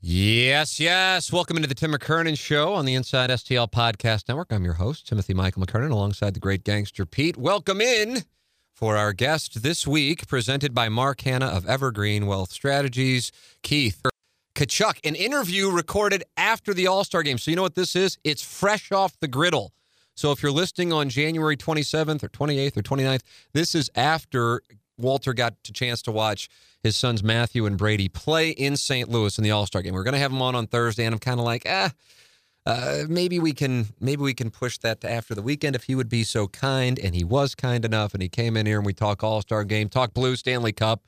Yes, yes. Welcome into the Tim McKernan Show on the Inside STL Podcast Network. I'm your host, Timothy Michael McKernan, alongside the great gangster Pete. Welcome in for our guest this week, presented by Mark Hannah of Evergreen Wealth Strategies, Keith Tkachuk. An interview recorded after the All Star game. So, you know what this is? It's fresh off the griddle. So, if you're listening on January 27th or 28th or 29th, this is after Walter got a chance to watch his sons Matthew and Brady play in St. Louis in the All Star game. We're going to have them on on Thursday, and I'm kind of like, ah, uh, maybe we can maybe we can push that to after the weekend if he would be so kind. And he was kind enough, and he came in here and we talk All Star game, talk Blue Stanley Cup.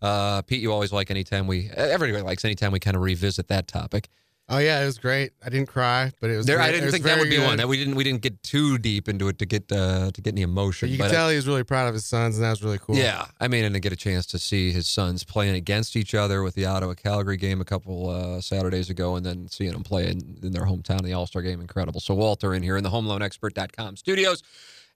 Uh, Pete, you always like anytime we everybody likes anytime we kind of revisit that topic. Oh yeah, it was great. I didn't cry, but it was. There, great. I didn't think that would be good. one. That we didn't we didn't get too deep into it to get uh, to get any emotion. But you can tell he was really proud of his sons, and that was really cool. Yeah, I mean, and to get a chance to see his sons playing against each other with the Ottawa Calgary game a couple uh, Saturdays ago, and then seeing them play in, in their hometown the All Star game, incredible. So Walter in here in the HomeLoanExpert.com studios,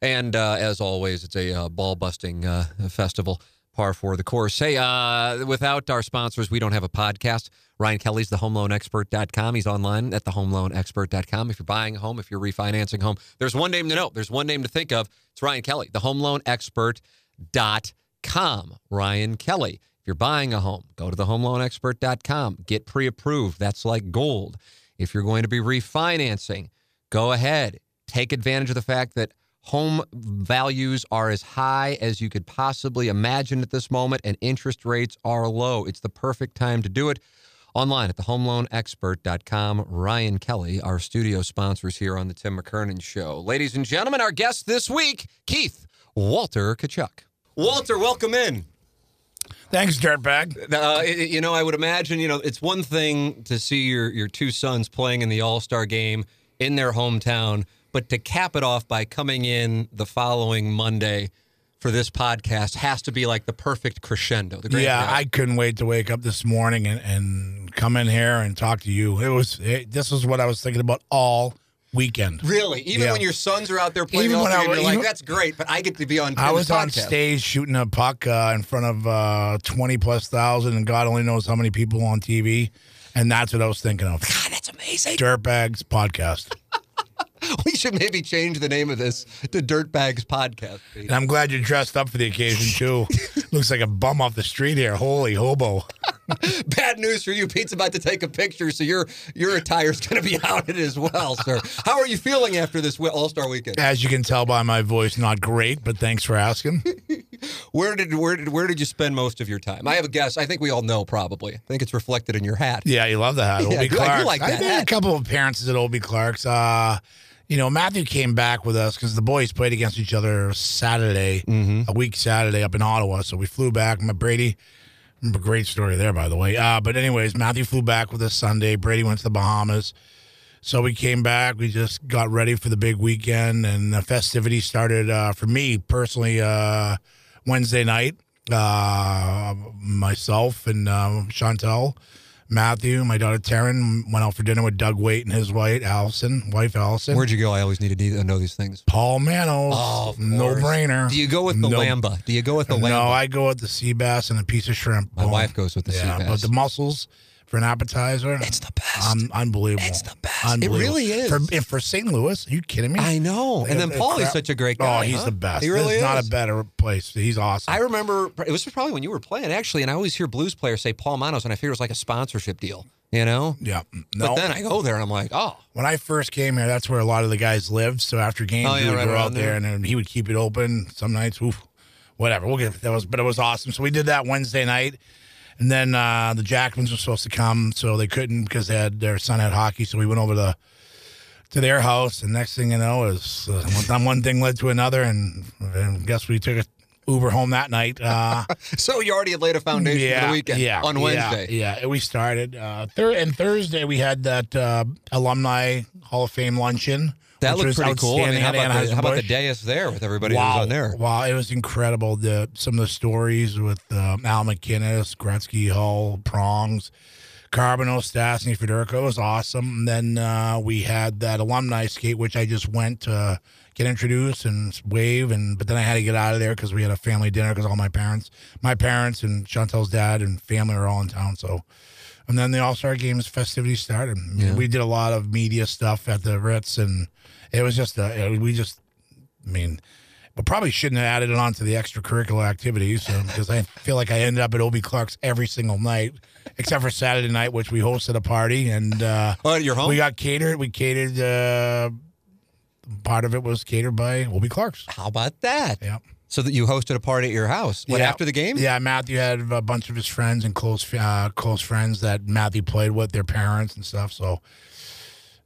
and uh, as always, it's a uh, ball busting uh, festival par for the course. Hey, uh, without our sponsors, we don't have a podcast. Ryan Kelley's the homeloanexpert.com. He's online at thehomeloanexpert.com. If you're buying a home, if you're refinancing a home, there's one name to know. There's one name to think of. It's Ryan Kelley, the homeloanexpert.com. Ryan Kelley. If you're buying a home, go to thehomeloanexpert.com. Get pre approved. That's like gold. If you're going to be refinancing, go ahead. Take advantage of the fact that home values are as high as you could possibly imagine at this moment, and interest rates are low. It's the perfect time to do it. Online at thehomeloanexpert.com. Ryan Kelley, our studio sponsors here on the Tim McKernan Show. Ladies and gentlemen, our guest this week, Keith Walter Tkachuk. Walter, welcome in. Thanks, dirtbag. Uh, you know, I would imagine, you know, it's one thing to see your, your two sons playing in the All Star game in their hometown, but to cap it off by coming in the following Monday for this podcast has to be like the perfect crescendo. The yeah, finale. I couldn't wait to wake up this morning and, and come in here and talk to you. It was it, this was what I was thinking about all weekend. Really? Even Yeah. when your sons are out there playing Even when I was- you're like, that's great, but I get to be on I was on stage shooting a puck uh, in front of uh, twenty plus thousand, and God only knows how many people on TV. And that's what I was thinking of. God, amazing. Dirtbags podcast. We should maybe change the name of this to Dirtbags Podcast. Pete. And I'm glad you're dressed up for the occasion too. Looks like a bum off the street here. Holy hobo. Bad news for you. Pete's about to take a picture, so your your attire's going to be outed as well, sir. How are you feeling after this All Star weekend? As you can tell by my voice, not great, but thanks for asking. Where did where did where did you spend most of your time? I have a guess. I think we all know probably. I think it's reflected in your hat. Yeah, you love the hat. Yeah, I Obie do- I do like that made hat. a couple of appearances at Obie Clark's. Uh, you know, Matthew came back with us because the boys played against each other Saturday, Mm-hmm. a week Saturday up in Ottawa. So we flew back. My Brady, great story there, by the way. Uh, but anyways, Matthew flew back with us Sunday. Brady went to the Bahamas. So we came back. We just got ready for the big weekend, and the festivities started uh, for me personally uh, Wednesday night. Uh, myself and uh, Chantel, Matthew, my daughter Taryn went out for dinner with Doug Weight and his wife Allison, wife Allison. Where'd you go? I always need to know these things. Paul Manno's, Oh, no brainer. Do you go with the No- lamba? Do you go with the lamba? No, I go with the sea bass and a piece of shrimp. My Boom. wife goes with the sea bass. but the mussels for an appetizer. It's the best. Un- unbelievable. It's the best. It really is. For, and for St. Louis, are you kidding me? I know. And then Paulie's such a great oh, guy. Oh, he's huh? the best. He really There's is. not a better place. He's awesome. I remember it was probably when you were playing actually, and I always hear blues players say Paul Manno's, and I figure it was like a sponsorship deal, you know. yeah. No. But then I go there and I'm like, oh, when I first came here, that's where a lot of the guys lived. So after games, Oh, yeah, we would right go out there, there. and then he would keep it open. Some nights, oof, whatever. We'll get that was, but it was awesome. So we did that Wednesday night, and then uh, the Jackmans were supposed to come, so they couldn't because they had their son had hockey. So we went over to to their house, and next thing you know is uh, one, one thing led to another, and, and guess we took a Uber home that night. Uh, So you already had laid a foundation for the weekend yeah, on yeah, Wednesday. Yeah, we started. Uh, thir- and Thursday we had that uh, alumni Hall of Fame luncheon. That looked pretty cool. I mean, how about, the, how about the dais there with everybody who was on there? Wow, it was incredible. The some of the stories with um, Al MacInnis, Gretzky, Hull, Prongs, Carbonell, Stastny, Federko it was awesome. And then uh, we had that alumni skate, which I just went to get introduced and wave, and but then I had to get out of there because we had a family dinner because all my parents, my parents and Chantel's dad and family were all in town. So. And then the All Star Games festivities started. Yeah. We did a lot of media stuff at the Ritz, and it was just a, we just I mean, but probably shouldn't have added it on to the extracurricular activities uh, because I feel like I ended up at Obie Clark's every single night, except for Saturday night, which we hosted a party and uh, Oh, your home? we got catered. We catered. Uh, part of it was catered by Obie Clark's. how about that? Yeah. So that you hosted a party at your house. What, Yeah. after the game? Yeah, Matthew had a bunch of his friends and close uh, close friends that Matthew played with, their parents and stuff. So,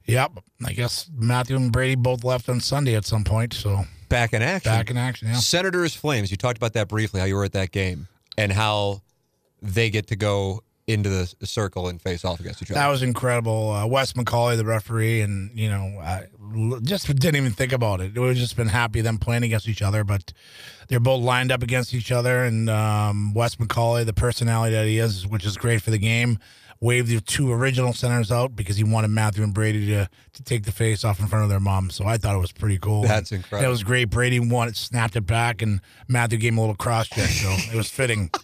yep, I guess Matthew and Brady both left on Sunday at some point. So Back in action. back in action. Yeah. Senators Flames. You talked about that briefly, how you were at that game and how they get to go into the circle and face off against each other. That was incredible. Uh, Wes McCauley, the referee, and you know, I just didn't even think about it. We've just been happy them playing against each other, but they're both lined up against each other. And um, Wes McCauley, the personality that he is, which is great for the game, waved the two original centers out because he wanted Matthew and Brady to to take the face off in front of their mom. So I thought it was pretty cool. That's And incredible. It was great. Brady won it, snapped it back, and Matthew gave him a little cross check. So it was fitting.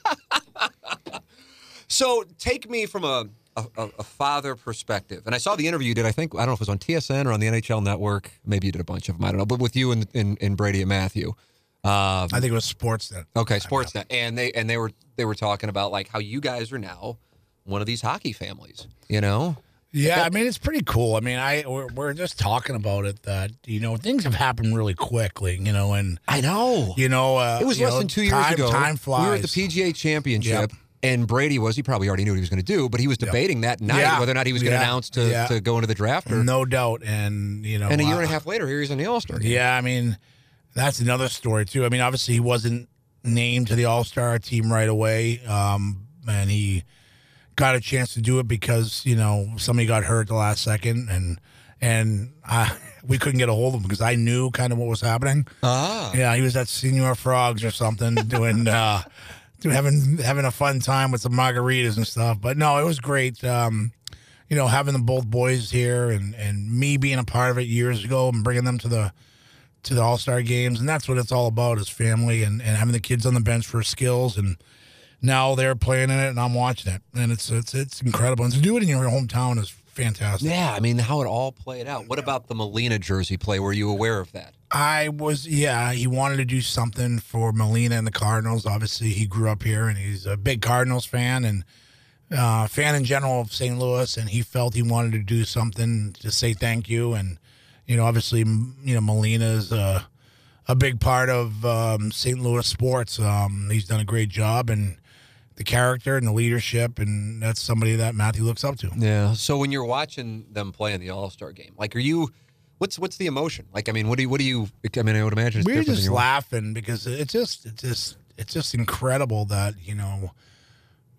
So take me from a, a, a father perspective. And I saw the interview you did, I think, I don't know if it was on TSN or on the NHL network. Maybe you did a bunch of them. I don't know. But with you and, and, and Brady and Matthew. Um, I think it was Sportsnet. okay, Sportsnet. And they and they were they were talking about like how you guys are now one of these hockey families, you know? Yeah, I mean it's pretty cool. I mean, I we're, we're just talking about it that you know things have happened really quickly, you know, and I know. you know uh, It was less know, than two years time, ago. Time flies. We were at the PGA Championship, Yep. and Brady was. He probably already knew what he was going to do, but he was debating that night Yeah. whether or not he was going to Yeah. announce to, Yeah. to go into the draft. Or, no doubt, and you know, and a year uh, and a half later, here he's in the All Star. Yeah, I mean, that's another story too. I mean, obviously he wasn't named to the All Star team right away, um, and he got a chance to do it because you know somebody got hurt the last second, and and I, we couldn't get a hold of him because I knew kind of what was happening. Ah. Yeah, he was at Señor Frogs or something doing uh doing having having a fun time with some margaritas and stuff. But no, it was great. Um, you know, having the both boys here and and me being a part of it years ago and bringing them to the to the All Star games, and that's what it's all about is family and, and having the kids on the bench for skills and now they're playing in it and I'm watching it and it's it's it's incredible and to do it in your hometown is fantastic. Yeah, I mean, how it all played out. What about the Molina jersey play? Were you aware of that? I was, yeah. He wanted to do something for Molina and the Cardinals. Obviously, he grew up here, and he's a big Cardinals fan and uh, fan in general of St. Louis. And he felt he wanted to do something to say thank you. And you know, obviously, you know, Molina is a, a big part of um, St. Louis sports. Um, he's done a great job, and the character and the leadership, and that's somebody that Matthew looks up to. Yeah. So when you're watching them play in the All Star game, like, are you? What's what's the emotion? Like, I mean, what do you what do you? I mean, I would imagine were just laughing because it's just it's just it's just incredible that you know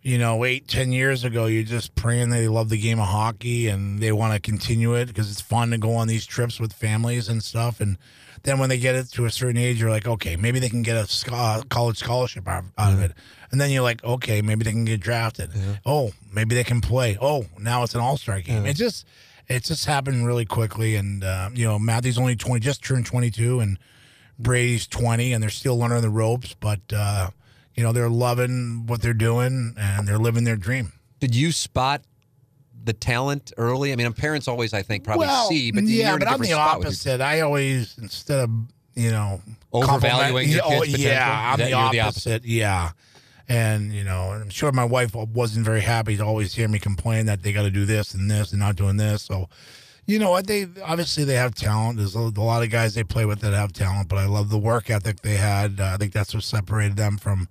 you know eight ten years ago you're just praying they love the game of hockey and they want to continue it because it's fun to go on these trips with families and stuff and then when they get it to a certain age you're like okay maybe they can get a college scholarship out, out of it. And then you're like okay maybe they can get drafted. Oh maybe they can play. Oh now it's an all-star game. It just it just happened really quickly. And uh, you know matthew's only 20 just turned 22 and Brady's 20 and they're still learning the ropes, but uh, you know they're loving what they're doing and they're living their dream. Did you spot the talent early? I mean, parents always, I think, probably see, but yeah, but I'm the opposite. I always instead of you know Overvaluing your oh, kid's potential? Yeah, I'm the you're the opposite. Yeah. And you know, I'm sure my wife wasn't very happy to always hear me complain that they got to do this and this and not doing this. So, you know what? They obviously they have talent. There's a, a lot of guys they play with that have talent, but I love the work ethic they had. Uh, I think that's what separated them from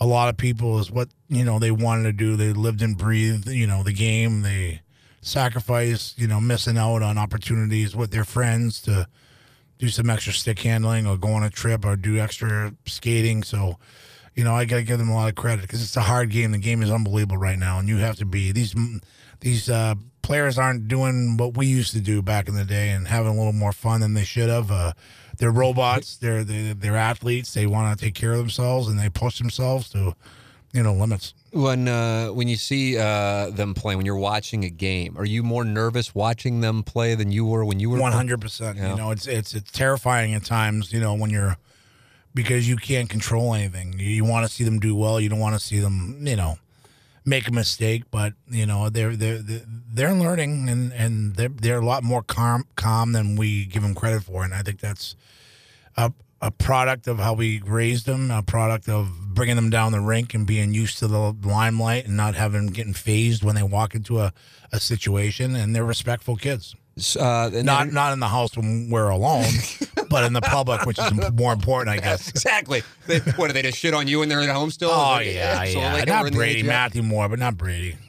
a lot of people. Is what you know they wanted to do. They lived and breathed, you know, the game. They sacrificed, you know, missing out on opportunities with their friends to do some extra stick handling or go on a trip or do extra skating. So, you know, I got to give them a lot of credit because it's a hard game. The game is unbelievable right now, and you have to be these these uh, players aren't doing what we used to do back in the day and having a little more fun than they should have. Uh, they're robots. They're they're, they're athletes. They want to take care of themselves and they push themselves to, you know, limits. When uh, when you see uh, them play, when you're watching a game, are you more nervous watching them play than you were when you were? One hundred percent. You know, it's it's it's terrifying at times. You know, when you're because you can't control anything. You, you want to see them do well. You don't want to see them, you know, make a mistake. But you know, they're they're they're learning and and they're they're a lot more calm calm than we give them credit for. And I think that's a a product of how we raised them, a product of bringing them down the rink and being used to the limelight and not having them getting phased when they walk into a, a situation. And they're respectful kids. Uh, not then- not in the house when we're alone, but in the public, which is more important, I guess. exactly. They, what do they just shit on you when they're at home still? Oh Like, yeah, so yeah. like not Brady, Matthew Moore, but not Brady.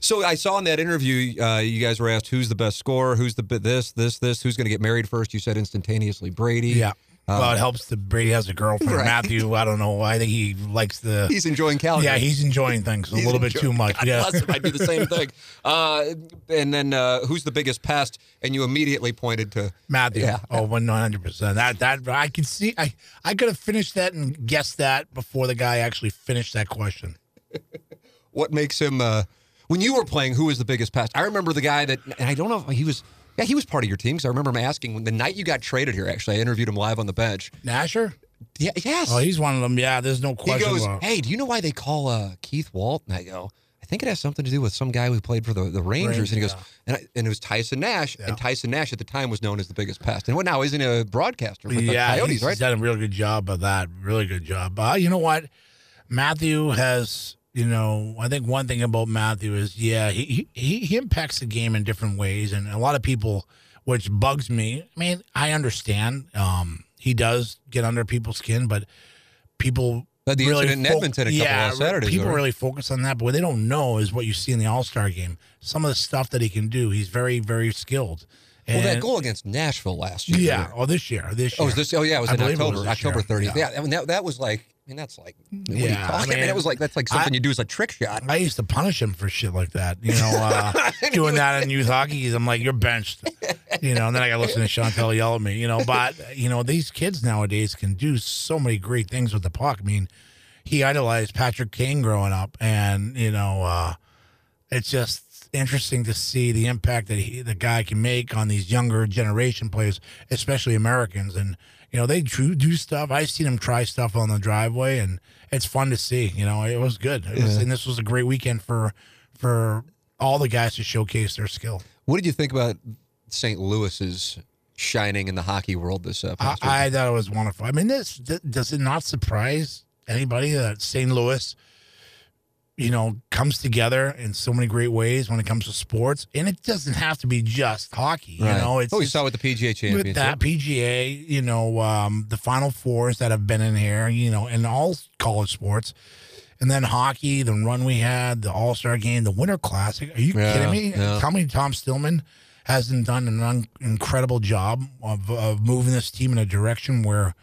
So I saw in that interview, uh, you guys were asked who's the best scorer, who's the this, this, this, who's going to get married first. You said instantaneously Brady. Yeah. Well, it helps that Brady has a girlfriend. Um, Right. Matthew, I don't know. I think he likes the. He's enjoying Calgary. yeah, he's enjoying things a He's little bit too much. God yeah. bless him. I do the same thing. Uh, and then uh, who's the biggest pest? And you immediately pointed to Matthew. Yeah. Oh, one hundred percent. That that I can see. I I could have finished that and guessed that before the guy actually finished that question. what makes him. Uh, when you were playing, who was the biggest pest? I remember the guy that, and I don't know if he was. Yeah, he was part of your team because I remember him asking when the night you got traded here. Actually, I interviewed him live on the bench. Nasher. Yeah, yes. Oh, he's one of them. Yeah, there's no question. he goes, about "Hey, do you know why they call uh, Keith Walt?" And I go, "I think it has something to do with some guy who played for the, the Rangers." Rangers, and he goes, yeah. and, I, "And it was Tyson Nash." Yeah. And Tyson Nash at the time was known as the biggest pest. And what now? Isn't a broadcaster for the yeah, Coyotes, he's, right? he's done a real good job of that. Really good job. Uh, you know what? Matthew has, you know, I think one thing about Matthew is, yeah, he, he, he impacts the game in different ways. And a lot of people, which bugs me, I mean, I understand. Um, he does get under people's skin, but people. Uh, the really incident in Edmonton a couple yeah, of Saturdays People right? really focus on that, but what they don't know is what you see in the All Star game. Some of the stuff that he can do. He's very, very skilled. well, that goal against Nashville last year. Yeah. Oh, this year. This year. Oh, this? Oh, yeah, it was I in believe it October, was October year. 30th. Yeah, I mean, that, that was like, I mean, that's like, what are you Yeah, I talking? I mean, mean, it was like, that's like something I- you do as a trick shot. I used to punish him for shit like that. You know, uh, doing that in youth hockey. I'm like, you're benched. You know, and then I got to listen to Chantel yell at me. You know, but you know, these kids nowadays can do so many great things with the puck. I mean, he idolized Patrick Kane growing up, and you know, uh, it's just interesting to see the impact that he, the guy can make on these younger generation players, especially Americans. And you know, they do, do stuff. I've seen him try stuff on the driveway, and it's fun to see. You know, it was good. It was, and this was a great weekend for for all the guys to showcase their skill. What did you think about St. Louis's shining in the hockey world this uh, I. I thought it was wonderful. I mean, this th- does it not surprise anybody that St. Louis, you know, comes together in so many great ways when it comes to sports, and it doesn't have to be just hockey. You Right. know, it's oh, we saw with the PGA Championship. with that PGA, you know, um, the Final Fours that have been in here, you know, in all college sports, and then hockey, the run we had, the All Star game, the Winter Classic. Are you Yeah, kidding me? yeah. Tell me Tom Stillman hasn't done an un- incredible job of, of moving this team in a direction where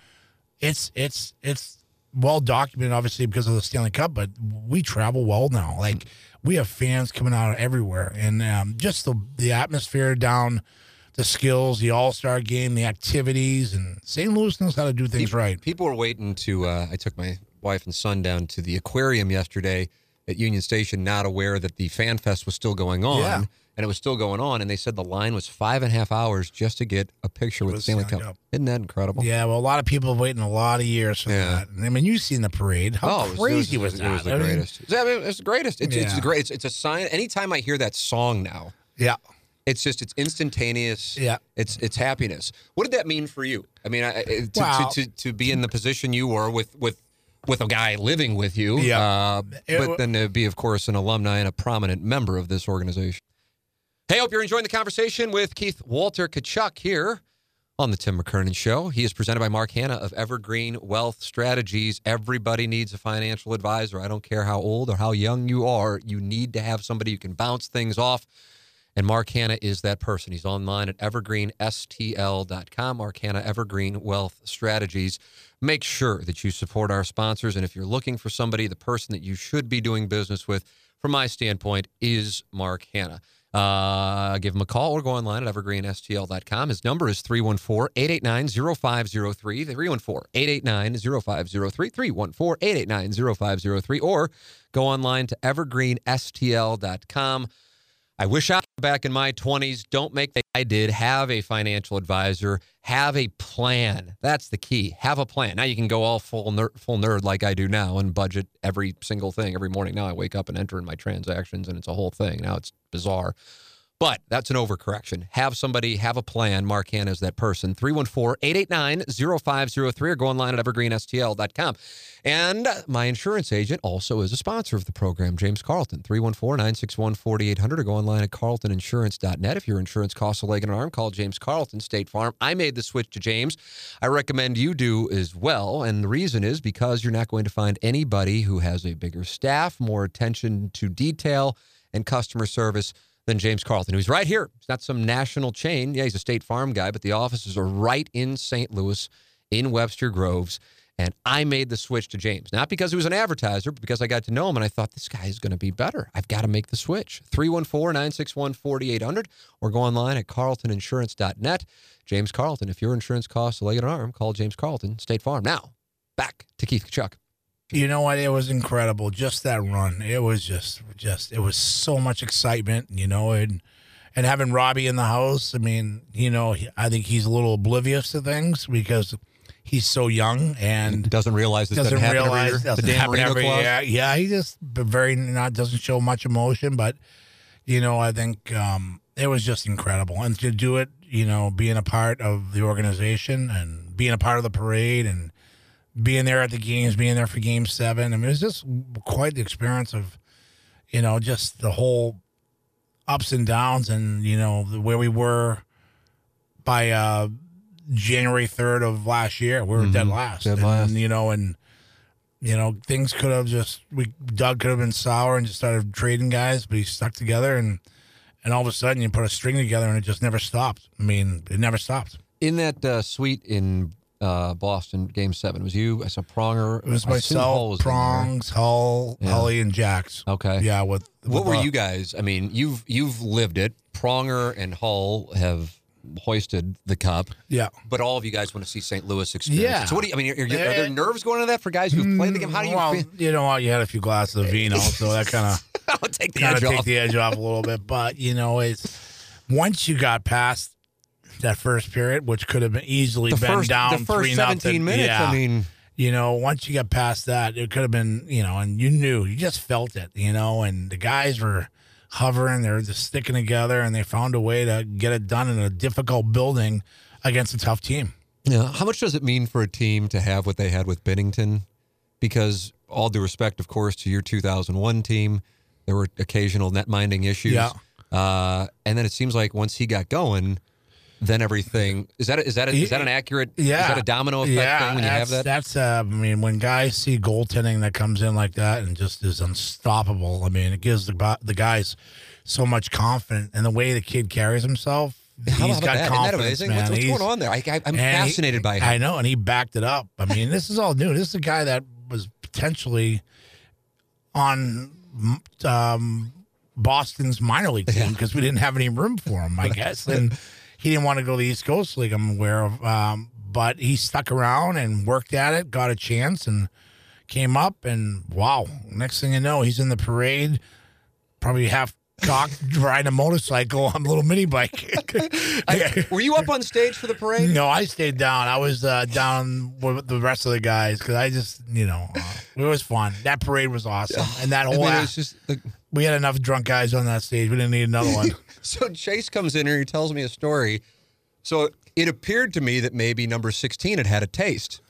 it's it's it's well documented, obviously because of the Stanley Cup, but we travel well now. Like we have fans coming out of everywhere, and um, just the the atmosphere down, the skills, the All Star game, the activities, and St. Louis knows how to do things right. People were waiting to. Uh, I took my wife and son down to the aquarium yesterday at Union Station, not aware that the Fan Fest was still going on. Yeah. And it was still going on, and they said the line was five and a half hours just to get a picture with Stanley Cup. Cup. Isn't that incredible? Yeah, well, a lot of people have waiting a lot of years for Yeah. that. I mean, you've seen the parade. How Oh, it was- crazy it was, that? It was the I mean, greatest. I mean, it's the greatest. It's, it's Yeah. the great. It's, it's a sign. Anytime I hear that song now, yeah, it's just it's instantaneous. Yeah. It's it's happiness. What did that mean for you? I mean, I, to, Wow. to, to to be in the position you were with with with a guy living with you. Yeah. Uh, but then to be, of course, an alumni and a prominent member of this organization. Hey, hope you're enjoying the conversation with Keith Walter Tkachuk here on the Tim McKernan Show. He is presented by Mark Hannah of Evergreen Wealth Strategies. Everybody needs a financial advisor. I don't care how old or how young you are, you need to have somebody you can bounce things off. And Mark Hannah is that person. He's online at evergreenstl.com. Mark Hannah, Evergreen Wealth Strategies. Make sure that you support our sponsors. And if you're looking for somebody, the person that you should be doing business with, from my standpoint, is Mark Hannah. Uh, give him a call or go online at evergreenstl.com. His number is 314 889 0503. 314 889 0503. 314 889 0503. Or go online to evergreenstl.com. I wish I back in my 20s. Don't make the I did. Have a financial advisor. Have a plan. That's the key. Have a plan. Now you can go all full nerd, full nerd like I do now and budget every single thing every morning. Now I wake up and enter in my transactions and it's a whole thing. Now it's bizarre. But that's an overcorrection. Have somebody, have a plan. Mark Hannah is that person. 314 889 0503 or go online at evergreenstl.com. And my insurance agent also is a sponsor of the program, James Carlton. 314 961 4800 or go online at carltoninsurance.net. If your insurance costs a leg and an arm, call James Carlton State Farm. I made the switch to James. I recommend you do as well. And the reason is because you're not going to find anybody who has a bigger staff, more attention to detail, and customer service than James Carlton, who's right here. He's not some national chain. Yeah, he's a State Farm guy, but the offices are right in St. Louis, in Webster Groves. And I made the switch to James, not because he was an advertiser, but because I got to know him and I thought this guy is going to be better. I've got to make the switch. 314 961 4800 or go online at carltoninsurance.net. James Carlton, if your insurance costs a leg and an arm, call James Carlton, State Farm. Now, back to Keith Tkachuk. You know what? It was incredible. Just that run. It was just, just, it was so much excitement, you know, and, and having Robbie in the house. I mean, you know, I think he's a little oblivious to things because he's so young and Doesn't realize this doesn't realize every year. doesn't the happen every clause. year. Yeah, he just very not doesn't show much emotion, but you know, I think um, it was just incredible, and to do it, you know, being a part of the organization and being a part of the parade and being there at the games, being there for Game Seven. I mean, it was just quite the experience of, you know, just the whole ups and downs, and you know, where we were by uh, January third of last year. We were dead last, Dead and, last. you know, and you know, things could have just we Doug could have been sour and just started trading guys, but he stuck together and. And all of a sudden, you put a string together, and it just never stopped. I mean, it never stopped. In that uh, suite in uh, Boston, Game Seven, was you? I saw Pronger. It was I assume Hull myself, was in there. Prongs, Hull, Yeah. Hully, and Jacks. Okay. Yeah. With, What with, were uh, you guys? I mean, you've you've lived it. Pronger and Hull have hoisted the cup, Yeah. but all of you guys want to see St. Louis experience. Yeah. So what do you? I mean, are, you- are Uh, there nerves going into that for guys who've played the game? How do you well, feel? you know what? You had a few glasses of vino, so that kind of I'll take the kind edge of take off. the edge off a little bit. But you know, it's once you got past that first period, which could have been easily the been first, down the first three 17 nothing. minutes. Yeah. I mean, you know, once you got past that, it could have been, you know, and you knew, you just felt it, you know, and the guys were hovering, they're just sticking together, and they found a way to get it done in a difficult building against a tough team. yeah. How much does it mean for a team to have what they had with Binnington? Because all due respect, of course, to your 2001 team, there were occasional net minding issues. Yeah. Uh, and then it seems like once he got going, then everything is that is that a, is that an accurate Yeah. is that a domino effect yeah, thing when you have that? That's, uh, I mean, when guys see goaltending that comes in like that and just is unstoppable, I mean, it gives the, the guys so much confidence. And the way the kid carries himself, How he's got that? Isn't that confidence, amazing? man. What's, what's going on there? I, I'm and he- fascinated by him. I know, and he backed it up. I mean, this is all new. This is a guy that was potentially on um, Boston's minor league team because we didn't have any room for him, I guess. And he didn't want to go to the East Coast League, I'm aware of. Um, but he stuck around and worked at it, got a chance, and came up. And wow, next thing you know, he's in the parade, probably half cocked, riding a motorcycle on a little mini bike. I- were you up on stage for the parade? No, I stayed down. I was uh, down with the rest of the guys because I just, you know, uh, it was fun. That parade was awesome, and that I whole mean, act- it's just we had enough drunk guys on that stage. We didn't need another one. so Chase comes in and He tells me a story. So it appeared to me that maybe number 16 had had a taste.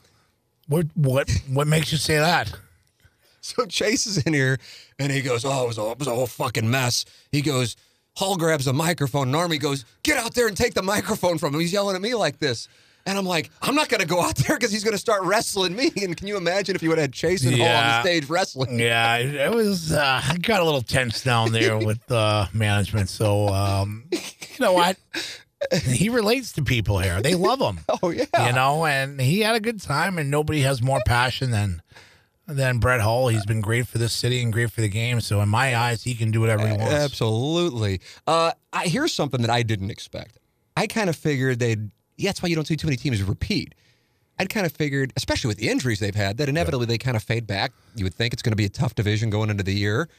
what what what makes you say that? So Chase is in here and he goes, Oh, it was, a, it was a whole fucking mess. He goes, Hull grabs the microphone and Army goes, Get out there and take the microphone from him. He's yelling at me like this. And I'm like, I'm not going to go out there because he's going to start wrestling me. And can you imagine if you would have had Chase and Hull on the stage wrestling? Yeah, it it was. Uh, I got a little tense down there with uh, management. So um, you know what? He relates to people here. They love him. Oh, yeah. You know, and he had a good time. And nobody has more passion than than Brett Hull. He's been great for this city and great for the game. So in my eyes, he can do whatever he wants. Absolutely. Uh, I, here's something that I didn't expect. I kind of figured they'd. Yeah, that's why you don't see too many teams repeat. I'd kind of figured, especially with the injuries they've had, that inevitably they kind of fade back. You would think it's going to be a tough division going into the year.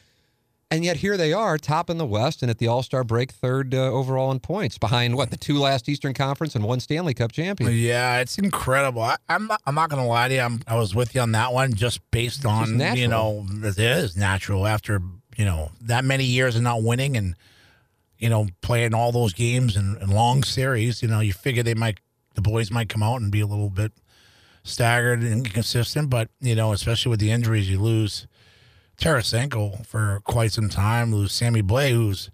And yet here they are, top in the West and at the All Star break, third uh, overall in points, behind what, the two last Eastern Conference and one Stanley Cup champion. Yeah, it's incredible. I, I'm not, I'm not going to lie to you. I'm, I was with you on that one just based on, natural. you know, it is natural after, you know, that many years of not winning and, you know, playing all those games and, and long series. You know, you figure they might, the boys might come out and be a little bit staggered and inconsistent. But, you know, especially with the injuries, you lose Tarasenko for quite some time, lose Sammy Blais, who's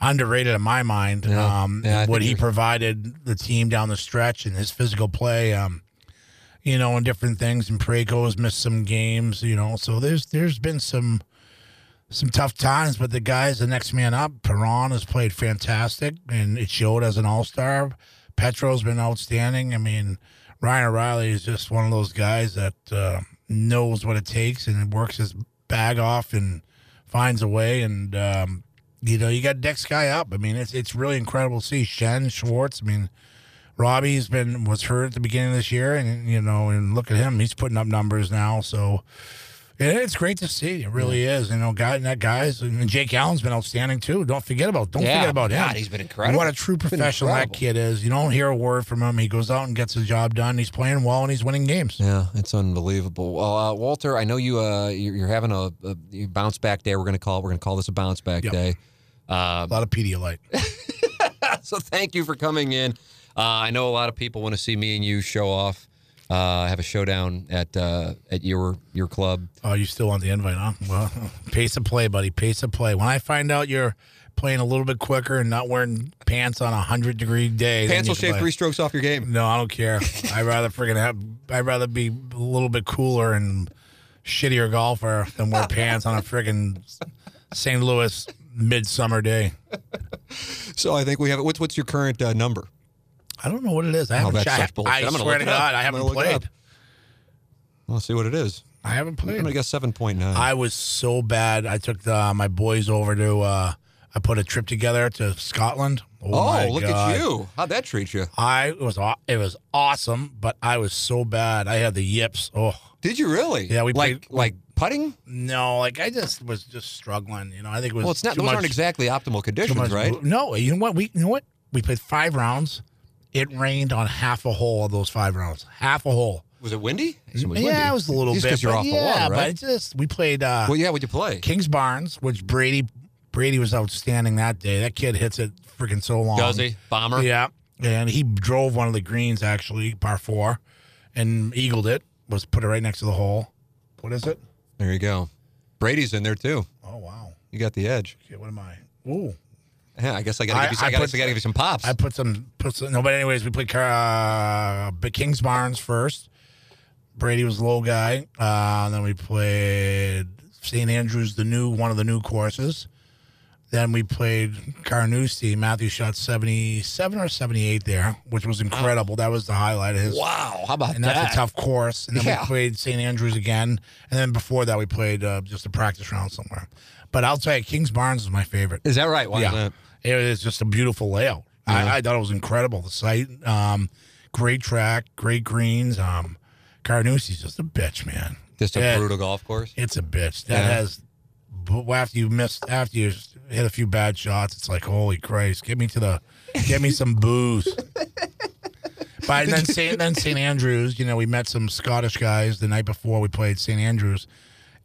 underrated in my mind. Yeah. Um, Yeah, what he provided the team down the stretch and his physical play. Um, you know, and different things. And Preko has missed some games. You know, so there's there's been some some tough times, but the guy's the next man up. Perron has played fantastic, and it showed as an All Star. Petro's been outstanding. I mean, Ryan O'Reilly is just one of those guys that uh, knows what it takes and works his bag off and finds a way. And um, you know, you got next guy up. I mean, it's it's really incredible to see Shen Schwartz. I mean. Robbie's been was hurt at the beginning of this year, and you know, and look at him, he's putting up numbers now. So it's great to see. It really is. You know, guy that guys and Jake Allen's been outstanding too. Don't forget about don't Yeah. forget about him. God, he's been incredible. What a true professional that kid is. You don't hear a word from him. He goes out and gets the job done. He's playing well and he's winning games. Yeah, it's unbelievable. Well, uh, Walter, I know you uh, you're you're having a, a bounce back day. We're gonna call we're gonna call this a bounce back Yep. day. Uh, A lot of Pedialyte. so thank you for coming in. Uh, I know a lot of people want to see me and you show off. Uh, have a showdown at uh, at your your club. Oh, you still want the invite, huh? Well, pace of play, buddy. Pace of play. When I find out you're playing a little bit quicker and not wearing pants on a hundred degree day, Pants will shave play. three strokes off your game. No, I don't care. I'd rather friggin' have. I'd rather be a little bit cooler and shittier golfer than wear pants on a friggin' St. Louis midsummer day. So I think we have. it. What's what's your current uh, number? I don't know what it is. I Oh, haven't. I I'm swear to. God, I haven't gonna look it played. Let's see what it is. I haven't played. I'm gonna guess seven point nine. I was so bad. I took the, my boys over to. uh I put a trip together to Scotland. Oh, Oh, look God. at you! How'd that treat you? I it was it was awesome, but I was so bad. I had the yips. Oh Did you really? Yeah, we like played- like putting. no, like I just was just struggling. You know, I think it was Well, it's not. Those much- aren't exactly optimal conditions, right? No, you know what? We you know what? We played five rounds. It rained on half a hole of those five rounds. Half a hole. Was it windy? It was yeah, windy. it was a little Just bit. because you're but off the yeah, water, but right? it just we played uh, well, yeah. Would you play? Kingsbarns, which Brady Brady was outstanding that day. That kid hits it freaking so long. Does he? Bomber. Yeah, and he drove one of the greens actually, par four, and eagled it. Was put it right next to the hole. What is it? There you go. Brady's in there too. Oh wow. You got the edge. Okay, what am I? Ooh. Yeah, I guess I got to give you. some- I, I gotta, put- I gotta give you some pops. I put some put some. No, but anyways, we played uh, Kingsbarns first. Brady was low guy. Uh, then we played St. Andrews, the new one of the new courses. Then we played Carnoustie. Matthew shot seventy seven or seventy eight there, which was incredible. That was the highlight of his. wow, how about And that? that's a tough course. And then Yeah. we played St. Andrews again. And then before that, we played uh, just a practice round somewhere. But I'll tell you, Kingsbarns is my favorite. Is that right? Why yeah? It is just a beautiful layout. I, I thought it was incredible. The site, um, great track, great greens. Um, Carnoustie's just a bitch, man. Just a Yeah, brutal golf course. It's a bitch. That Yeah. has. After you missed, after you hit a few bad shots, it's like, holy Christ, get me to the, get me some booze. But then St. then St. Andrews, you know, we met some Scottish guys the night before we played St. Andrews,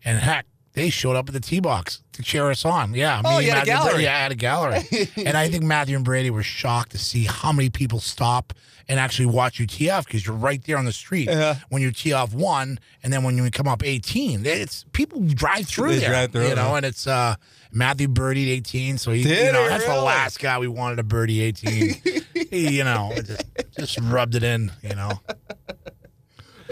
and heck, they showed up at the tee box to cheer us on. Yeah, Oh, me you and a Matthew-. Yeah, had a gallery, and I think Matthew and Brady were shocked to see how many people stop and actually watch you tee off because you're right there on the street when you tee off one, and then when you come up 18, it's people drive through They there, drive through, you know, huh? and it's uh Matthew birdied 18, so he, Did you know, that's the last guy we wanted to birdie 18. He, you know, just, Just rubbed it in, you know.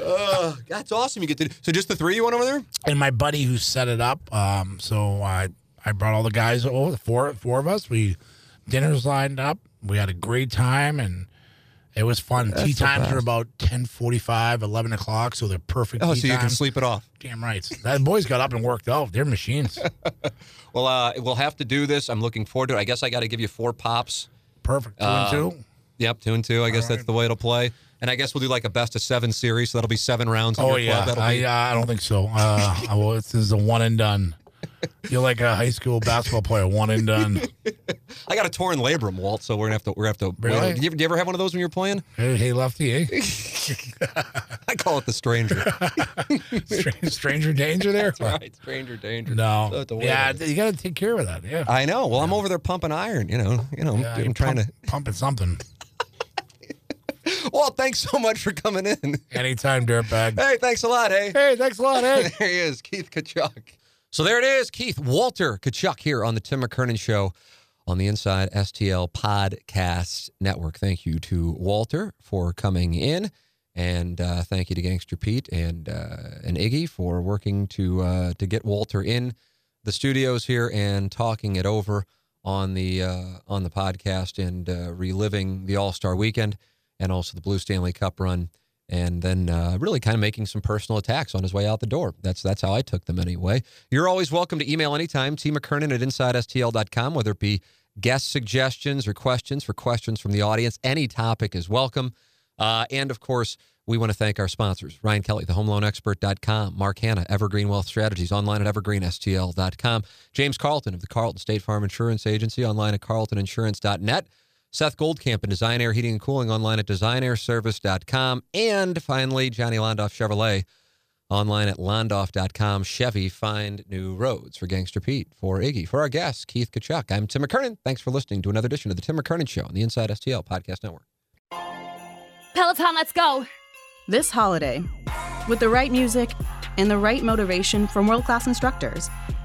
Uh, that's awesome. You get to so just the three you went over there. And my buddy who set it up, um, so I I brought all the guys over, the four four of us. We dinners lined up. We had a great time and it was fun. tea times are about 10 45, 11 o'clock, so they're perfect. Oh, so you can sleep it off. Damn right. That boys got up and worked out. They're machines. Well, uh, we'll have to do this. I'm looking forward to it. I guess I got to give you four pops. Perfect. Two Uh, and two. Yep, two and two. I guess All that's the way it'll play. And I guess we'll do like a best of seven series. So that'll be seven rounds. Oh yeah. I be- uh, I don't think so. Uh, this is a one and done. You're like a high school basketball player, one and done. I got a torn labrum, Walt. So we're gonna have to. We're gonna have to. Really? Did, you, did you ever have one of those when you were playing? Hey, hey lefty, eh? I call it the stranger. Stranger, stranger danger there. right, stranger danger. No. So it's a way yeah, you got to take care of that. Yeah. I know. Well, I'm over there pumping iron. You know. You know. Yeah, I'm trying pump- to. pumping something. Walt, thanks so much for coming in. Anytime, dirtbag. Hey, thanks a lot. Hey. Hey, thanks a lot, eh? there he is, Keith Tkachuk. So there it is, Keith Walter Tkachuk here on the Tim McKernan Show on the Inside STL Podcast Network. Thank you to Walter for coming in, and uh, thank you to Gangster Pete and uh, and Iggy for working to uh, to get Walter in the studios here and talking it over on the uh, on the podcast and uh, reliving the All Star Weekend and also the Blue Stanley Cup run and then uh, really kind of making some personal attacks on his way out the door. That's that's how I took them anyway. You're always welcome to email anytime, T. McKernan at InsideSTL.com, whether it be guest suggestions or questions for questions from the audience. Any topic is welcome. Uh, and of course, we want to thank our sponsors Ryan Kelley, the homeloanexpert.com, Mark Hannah, Evergreen Wealth Strategies, online at evergreenstl.com, James Carlton of the Carlton State Farm Insurance Agency, online at carltoninsurance.net. Seth Goldcamp and Design Aire Heating and Cooling online at designairservice.com. And finally, Johnny Londoff Chevrolet online at londoff.com. Chevy, find new roads for Gangster Pete, for Iggy, for our guest, Keith Tkachuk. I'm Tim McKernan. Thanks for listening to another edition of the Tim McKernan Show on the Inside STL Podcast Network. Peloton, let's go. This holiday, with the right music and the right motivation from world class instructors,